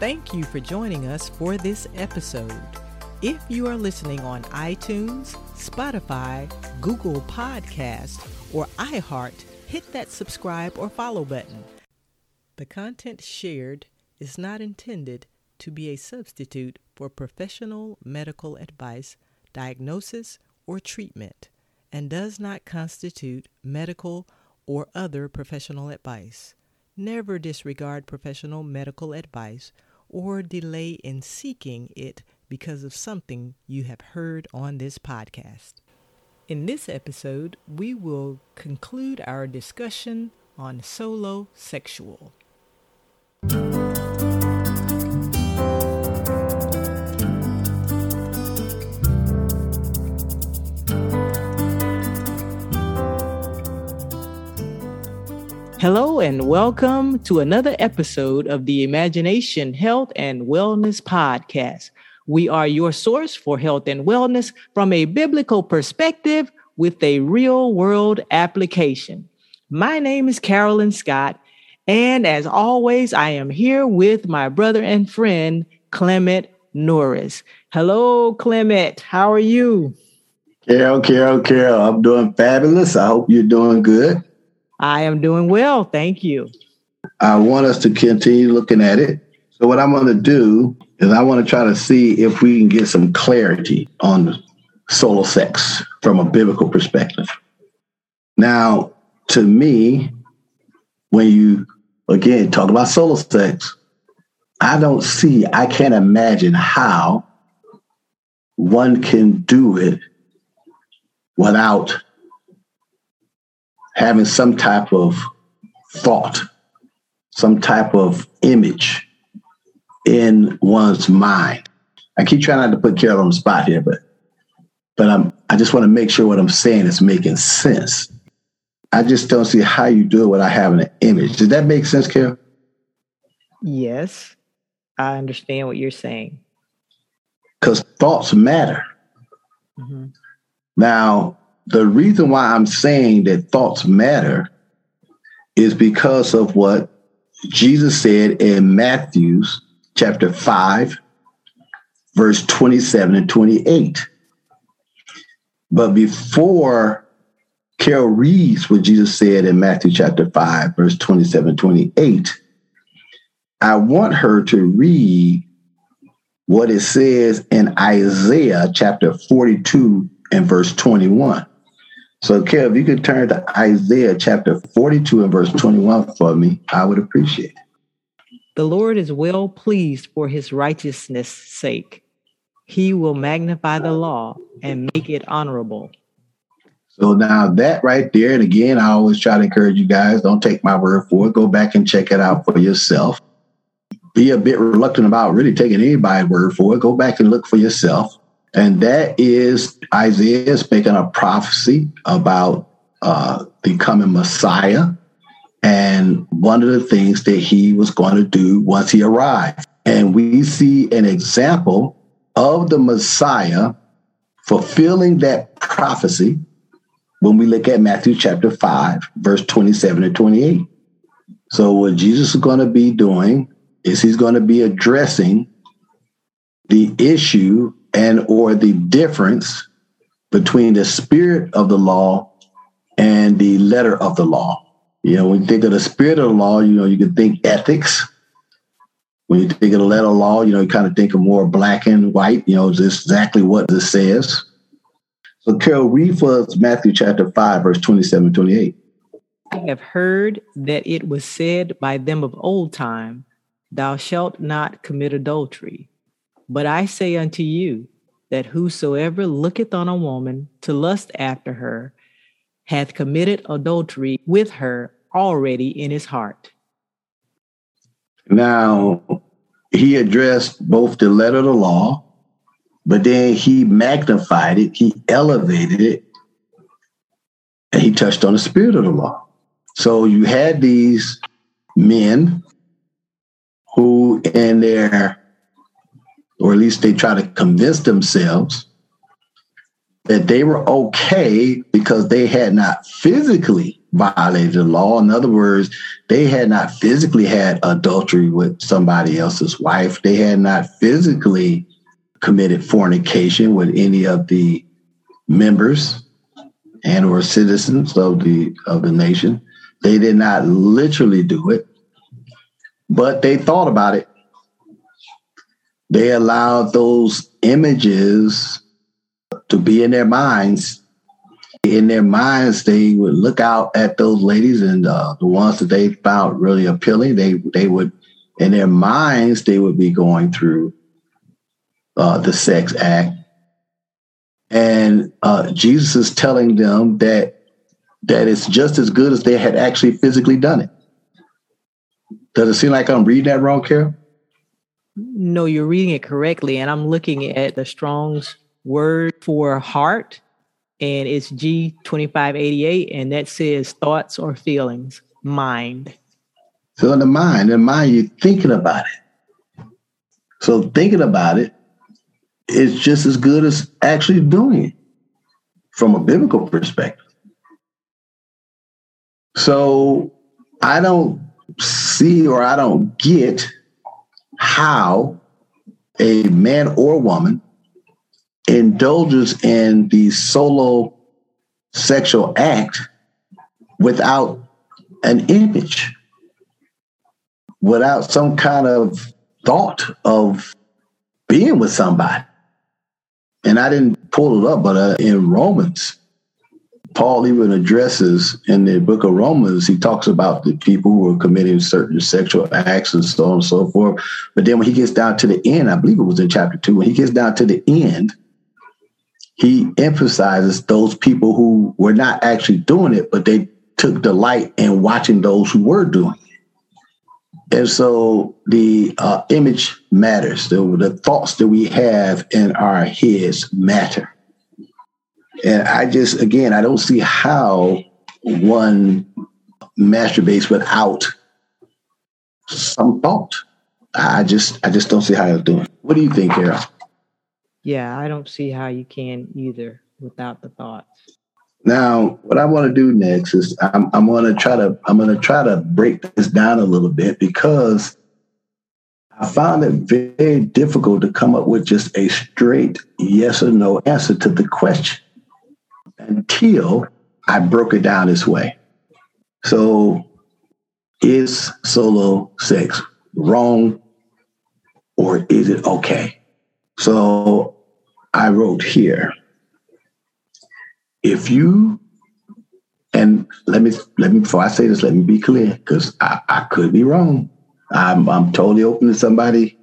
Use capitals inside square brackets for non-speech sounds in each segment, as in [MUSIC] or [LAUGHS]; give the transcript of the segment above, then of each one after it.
Thank you for joining us for this episode. If you are listening on iTunes, Spotify, Google Podcast, or iHeart, hit that subscribe or follow button. The content shared is not intended to be a substitute for professional medical advice, diagnosis, or treatment, and does not constitute medical or other professional advice. Never disregard professional medical advice or delay in seeking it because of something you have heard on this podcast. In this episode, we will conclude our discussion on solo sexual. Hello, and welcome to another episode of the Imagination Health and Wellness Podcast. We are your source for health and wellness from a biblical perspective with a real world application. My name is Carolyn Scott, and as always, I am here with my brother and friend, Clement Norris. Hello, Clement. How are you? Carol, Carol, Carol. I'm doing fabulous. I hope you're doing good. I am doing well. Thank you. I want us to continue looking at it. So, what I'm going to do is I want to try to see if we can get some clarity on solo sex from a biblical perspective. Now, to me, when you again talk about solo sex, I don't see, I can't imagine how one can do it without having some type of thought, some type of image in one's mind. I keep trying not to put Carol on the spot here, but but I'm I just want to make sure what I'm saying is making sense. I just don't see how you do it without having an image. Does that make sense, Carol? Yes, I understand what you're saying. Because thoughts matter. Mm-hmm. Now, the reason why I'm saying that thoughts matter is because of what Jesus said in Matthew's chapter 5, verse 27 and 28. But before Carol reads what Jesus said in Matthew chapter 5, verse 27 and 28, I want her to read what it says in Isaiah chapter 42 and verse 21. So, Kev, if you could turn to Isaiah chapter 42 and verse 21 for me, I would appreciate it. The Lord is well pleased for his righteousness' sake. He will magnify the law and make it honorable. So now that right there, and again, I always try to encourage you guys, don't take my word for it. Go back and check it out for yourself. Be a bit reluctant about really taking anybody's word for it. Go back and look for yourself. And that is Isaiah speaking a prophecy about uh, coming Messiah and one of the things that he was going to do once he arrived. And we see an example of the Messiah fulfilling that prophecy when we look at Matthew chapter 5, verse 27 and 28. So, what Jesus is going to be doing is he's going to be addressing the issue and or the difference between the spirit of the law and the letter of the law. You know, when you think of the spirit of the law, you know, you can think ethics. When you think of the letter of law, you know, you kind of think of more black and white, you know, just exactly what this says. So, Carol, read for us Matthew chapter 5, verse 27 28. I have heard that it was said by them of old time, Thou shalt not commit adultery. But I say unto you that whosoever looketh on a woman to lust after her hath committed adultery with her already in his heart. Now, he addressed both the letter of the law, but then he magnified it, he elevated it, and he touched on the spirit of the law. So you had these men who, in their or at least they try to convince themselves that they were okay because they had not physically violated the law. In other words, they had not physically had adultery with somebody else's wife. They had not physically committed fornication with any of the members and or citizens of the of the nation. They did not literally do it, but they thought about it. They allowed those images to be in their minds in their minds, they would look out at those ladies and uh, the ones that they found really appealing. They they would, in their minds, they would be going through uh, the sex act, and uh, Jesus is telling them that that it's just as good as they had actually physically done it. Does it seem like I'm reading that wrong, Carol? No, you're reading it correctly, and I'm looking at the Strong's word for heart and it's G2588, and that says thoughts or feelings, mind. So in the mind, in the mind, you're thinking about it. So thinking about it is just as good as actually doing it from a biblical perspective. So I don't see or I don't get how a man or woman indulges in the solo sexual act without an image, without some kind of thought of being with somebody. And I didn't pull it up, but uh, in Romans, Paul even addresses in the book of Romans, he talks about the people who are committing certain sexual acts and so on and so forth. But then when he gets down to the end, I believe it was in chapter two, when he gets down to the end, he emphasizes those people who were not actually doing it, but they took delight in watching those who were doing it. And so the uh, image matters. The, the thoughts that we have in our heads matter. And I just, again, I don't see how one masturbates without some thought. I just, I just don't see how they're doing. What do you think, Carol? yeah, I don't see how you can either without the thoughts. Now, what I want to do next is I'm, I'm going to try to I'm going to try to break this down a little bit because I found it very difficult to come up with just a straight yes or no answer to the question until I broke it down this way. So, is solo sex wrong or is it okay? So I wrote here. If you and let me let me before I say this, let me be clear because I, I could be wrong. I'm I'm totally open to somebody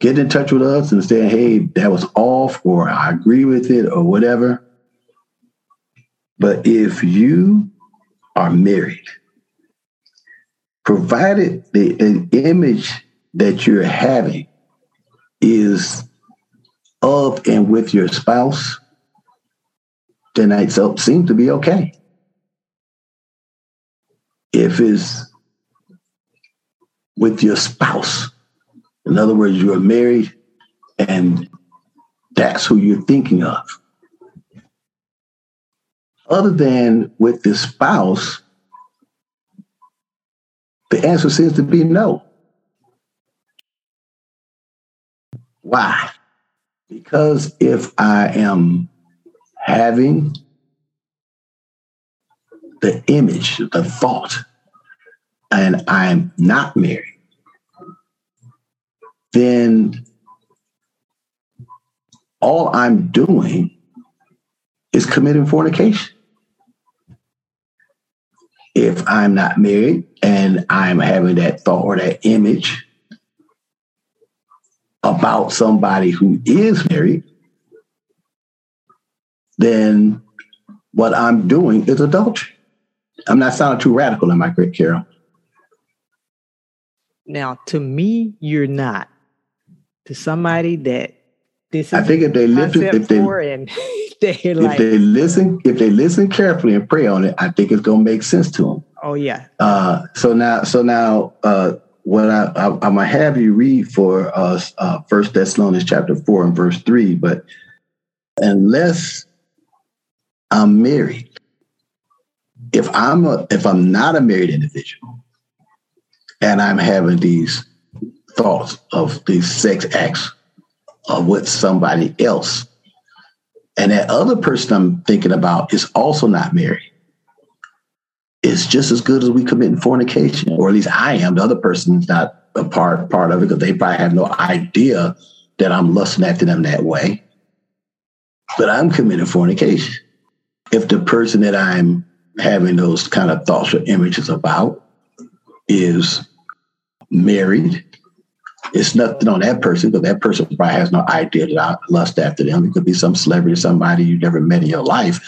getting in touch with us and saying, hey, that was off, or I agree with it, or whatever. But if you are married, provided the image that you're having is of and with your spouse, then it seems to be okay. If it's with your spouse, in other words, you are married and that's who you're thinking of. Other than with the spouse, the answer seems to be no. Why? Because if I am having the image, the thought, and I'm not married, then all I'm doing is committing fornication. If I'm not married and I'm having that thought or that image, about somebody who is married, then what I'm doing is adultery. I'm not sounding too radical, am I correct, Carol? Now, to me, you're not. To somebody that this is I think if they listen, if [LAUGHS] they, if like, they listen, if they listen carefully and pray on it, I think it's gonna make sense to them. Oh yeah. Uh, so now, so now, uh, what I, I, am gonna have you read for us uh, First Thessalonians chapter four and verse three. But unless I'm married if I'm a, if I'm not a married individual and I'm having these thoughts of these sex acts of with somebody else, and that other person I'm thinking about is also not married, it's just as good as we committing fornication, or at least I am. The other person is not a part part of it because they probably have no idea that I'm lusting after them that way. But I'm committing fornication. If the person that I'm having those kind of thoughts or images about is married, it's nothing on that person because that person probably has no idea that I lust after them. It could be some celebrity, somebody you never met in your life.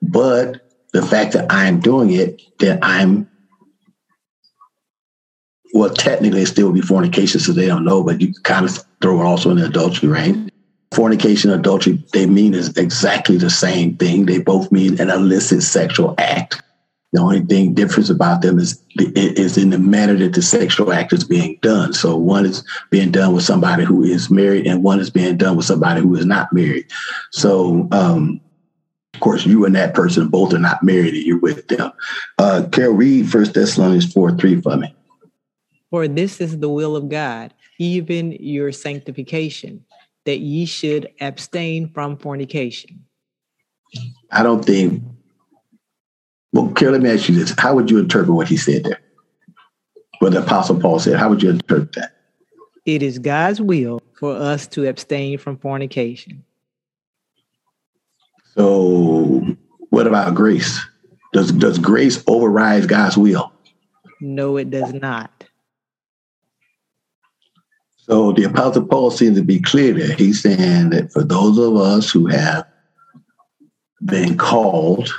But the fact that I'm doing it, that I'm well, technically it still be fornication, so they don't know, but you kind of throw it also in the adultery range. Fornication adultery, they mean is exactly the same thing. They both mean an illicit sexual act. The only thing difference about them is is in the manner that the sexual act is being done. So one is being done with somebody who is married, and one is being done with somebody who is not married. So um, of course, you and that person both are not married and you're with them. Uh, Carol, read First Thessalonians 4 3 for me. For this is the will of God, even your sanctification, that ye should abstain from fornication. I don't think, well, Carol, let me ask you this. How would you interpret what he said there? What the Apostle Paul said, how would you interpret that? It is God's will for us to abstain from fornication. So, what about grace? Does does grace override God's will? No, it does not. So the Apostle Paul seems to be clear there. He's saying that for those of us who have been called,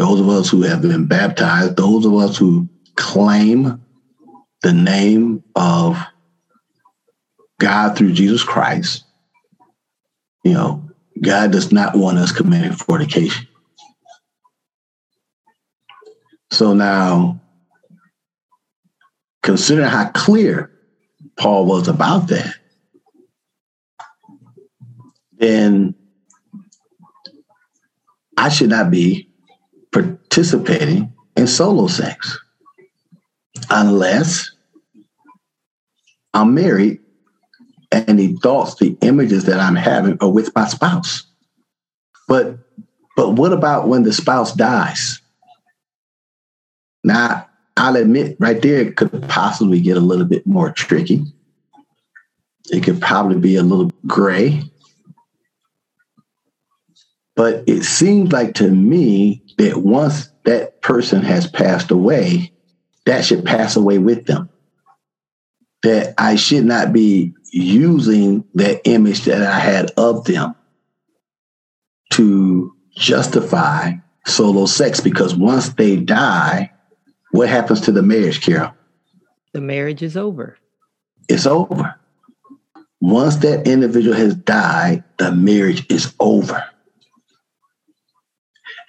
those of us who have been baptized, those of us who claim the name of God through Jesus Christ, you know, God does not want us committing fornication. So now, consider how clear Paul was about that, then I should not be participating in solo sex unless I'm married and the thoughts, the images that I'm having are with my spouse. But but what about when the spouse dies? Now, I'll admit right there it could possibly get a little bit more tricky. It could probably be a little gray. But it seems like to me that once that person has passed away, that should pass away with them. That I should not be using that image that I had of them to justify solo sex because once they die, what happens to the marriage, Carol? The marriage is over. It's over. Once that individual has died, the marriage is over.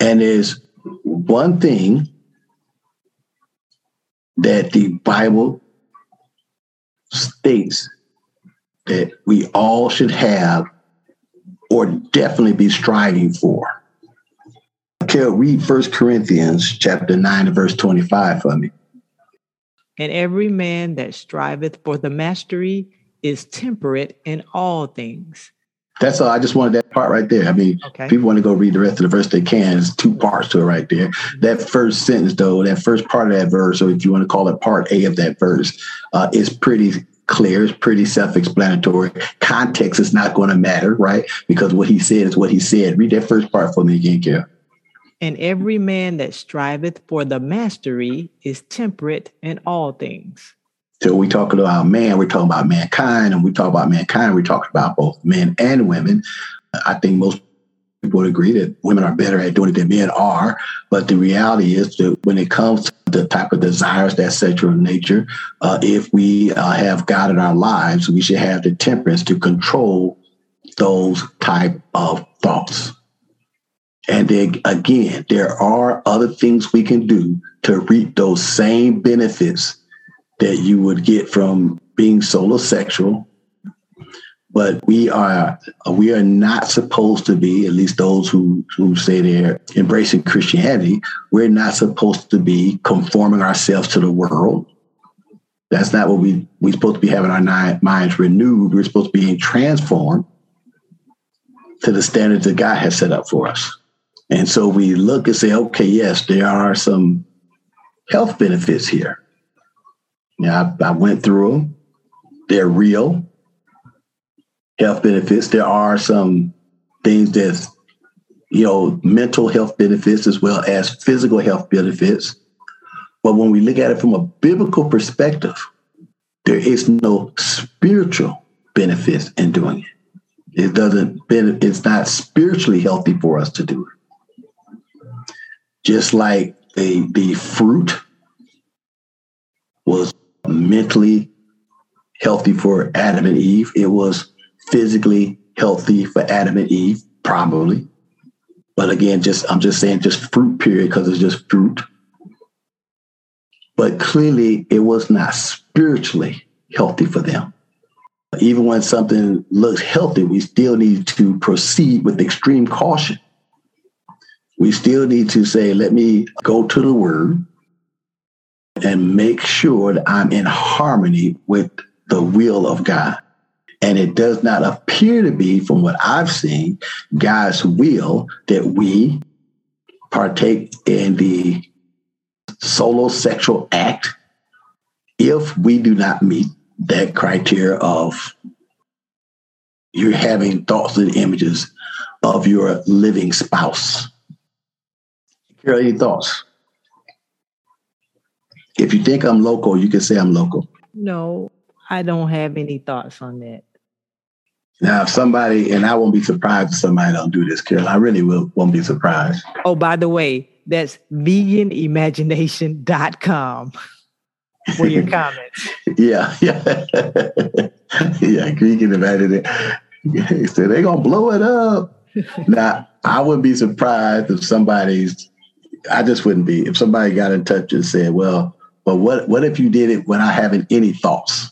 And there's one thing that the Bible states that we all should have or definitely be striving for. Okay, read First Corinthians chapter 9 and verse 25 for me. And every man that striveth for the mastery is temperate in all things. That's all. I just wanted that part right there. I mean, okay. people want to go read the rest of the verse, they can. There's two parts to it right there. That first sentence, though, that first part of that verse, or if you want to call it part A of that verse, uh, is pretty clear. It's pretty self-explanatory. Context is not going to matter, right? Because what he said is what he said. Read that first part for me again, Carol. And every man that striveth for the mastery is temperate in all things. So we talk about man, we're talking about mankind, and we talk about mankind, we talk about both men and women. I think most people would agree that women are better at doing it than men are. But the reality is that when it comes to the type of desires that sexual nature, uh, if we uh, have God in our lives, we should have the temperance to control those type of thoughts. And then again, there are other things we can do to reap those same benefits that you would get from being solo sexual, but we are we are not supposed to be at least those who who say they're embracing christianity we're not supposed to be conforming ourselves to the world. That's not what we we're supposed to be having our minds renewed. We're supposed to be transformed to the standards that god has set up for us. And so we look and say okay yes there are some health benefits here yeah I, I went through them they're real health benefits. There are some things that, you know, mental health benefits as well as physical health benefits. But when we look at it from a biblical perspective, there is no spiritual benefits in doing it. It doesn't, it's not spiritually healthy for us to do it. Just like the, the fruit was mentally healthy for Adam and Eve, it was physically healthy for Adam and Eve, probably. But again, just I'm just saying just fruit period because it's just fruit. But clearly it was not spiritually healthy for them. Even when something looks healthy, we still need to proceed with extreme caution. We still need to say, let me go to the word and make sure that I'm in harmony with the will of God. And it does not appear to be, from what I've seen, God's will that we partake in the solo sexual act if we do not meet that criteria of you're having thoughts and images of your living spouse. Carol, any thoughts? If you think I'm local, you can say I'm local. No, I don't have any thoughts on that. Now, if somebody, and I won't be surprised if somebody don't do this, Carol, I really will, won't be surprised. Oh, by the way, that's veganemagination.com for your [LAUGHS] comments. yeah, yeah. [LAUGHS] yeah, vegan imagination. So they're going to blow it up. [LAUGHS] now, I wouldn't be surprised if somebody's, I just wouldn't be, if somebody got in touch and said, well, but what, what if you did it without having any thoughts?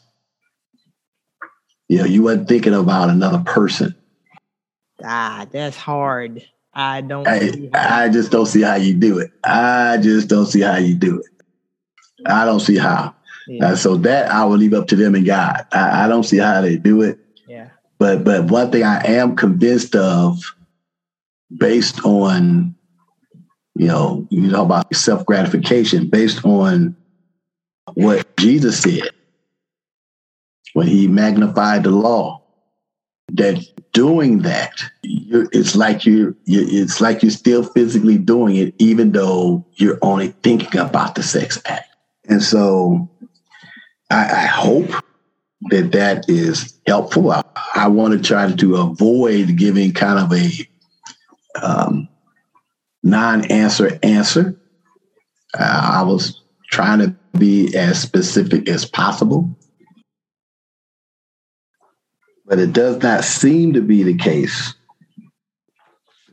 You know, you weren't thinking about another person. Ah, that's hard. I don't. I, I just don't see how you do it. I just don't see how you do it. I don't see how. Yeah. Uh, so that I will leave up to them and God. I, I don't see how they do it. Yeah. But but one thing I am convinced of, based on, you know, you know about self gratification, based on what Jesus said when he magnified the law, that doing that, it's like you it's like you're still physically doing it, even though you're only thinking about the sex act. And so, I, I hope that that is helpful. I, I, want to try to avoid giving kind of a um, non-answer answer. Uh, I was trying to be as specific as possible but it does not seem to be the case,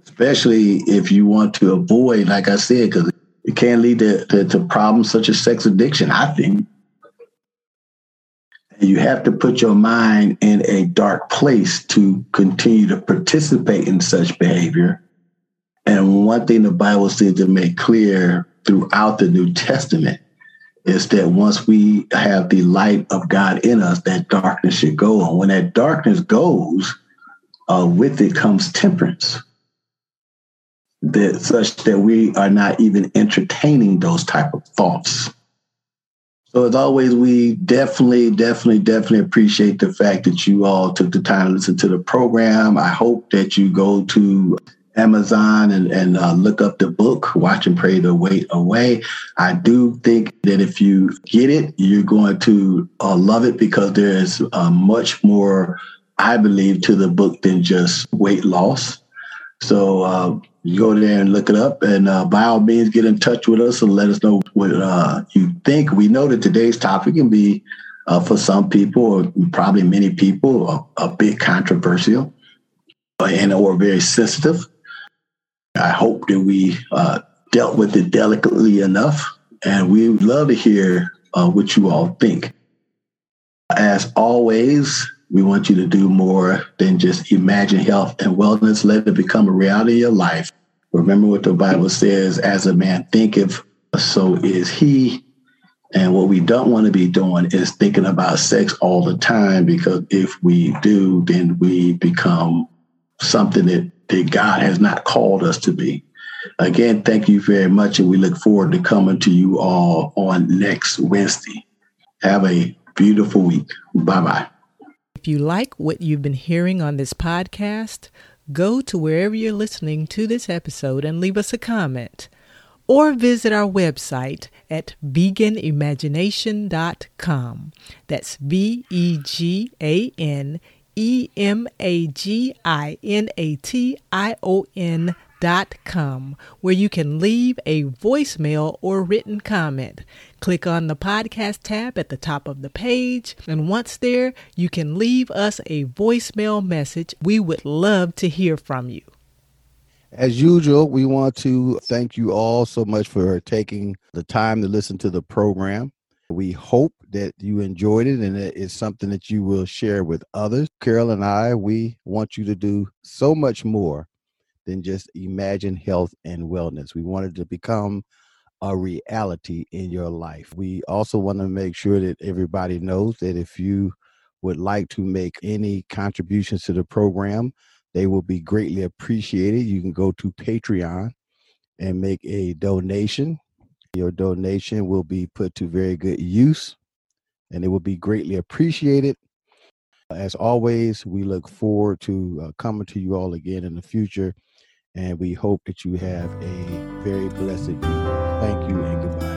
especially if you want to avoid, like I said, because it can lead to, to, to problems such as sex addiction, I think. And you have to put your mind in a dark place to continue to participate in such behavior. And one thing the Bible seems to make clear throughout the New Testament is that once we have the light of God in us, that darkness should go. And when that darkness goes, uh, with it comes temperance. That such that we are not even entertaining those type of thoughts. So as always, we definitely, definitely, definitely appreciate the fact that you all took the time to listen to the program. I hope that you go to Amazon and, and uh, look up the book, Watch and Pray the Weight Away. I do think that if you get it, you're going to uh, love it because there's uh, much more, I believe, to the book than just weight loss. So uh, you go there and look it up, and uh, by all means, get in touch with us and let us know what uh, you think. We know that today's topic can be, for some people, or probably many people, a, a bit controversial and or very sensitive. I hope that we uh, dealt with it delicately enough, and we would love to hear uh, what you all think. As always, We want you to do more than just imagine health and wellness. Let it become a reality in your life. Remember what the Bible says as a man thinketh, so is he. And what we don't want to be doing is thinking about sex all the time because if we do, then we become something that, that God has not called us to be. Again, thank you very much. And we look forward to coming to you all on next Wednesday. Have a beautiful week. Bye bye. If you like what you've been hearing on this podcast, go to wherever you're listening to this episode and leave us a comment or visit our website at veganemagination.com. That's V E G A N E M A G I N A T I O N dot com, where you can leave a voicemail or written comment. Click on the podcast tab at the top of the page, and once there, you can leave us a voicemail message. We would love to hear from you. As usual, we want to thank you all so much for taking the time to listen to the program. We hope that you enjoyed it and it is something that you will share with others. Carol and I, we want you to do so much more than just imagine health and wellness. We want it to become a reality in your life. We also want to make sure that everybody knows that if you would like to make any contributions to the program, they will be greatly appreciated. You can go to Patreon and make a donation. Your donation will be put to very good use and it will be greatly appreciated. As always, we look forward to uh, coming to you all again in the future, and we hope that you have a very blessed week. Thank you and goodbye.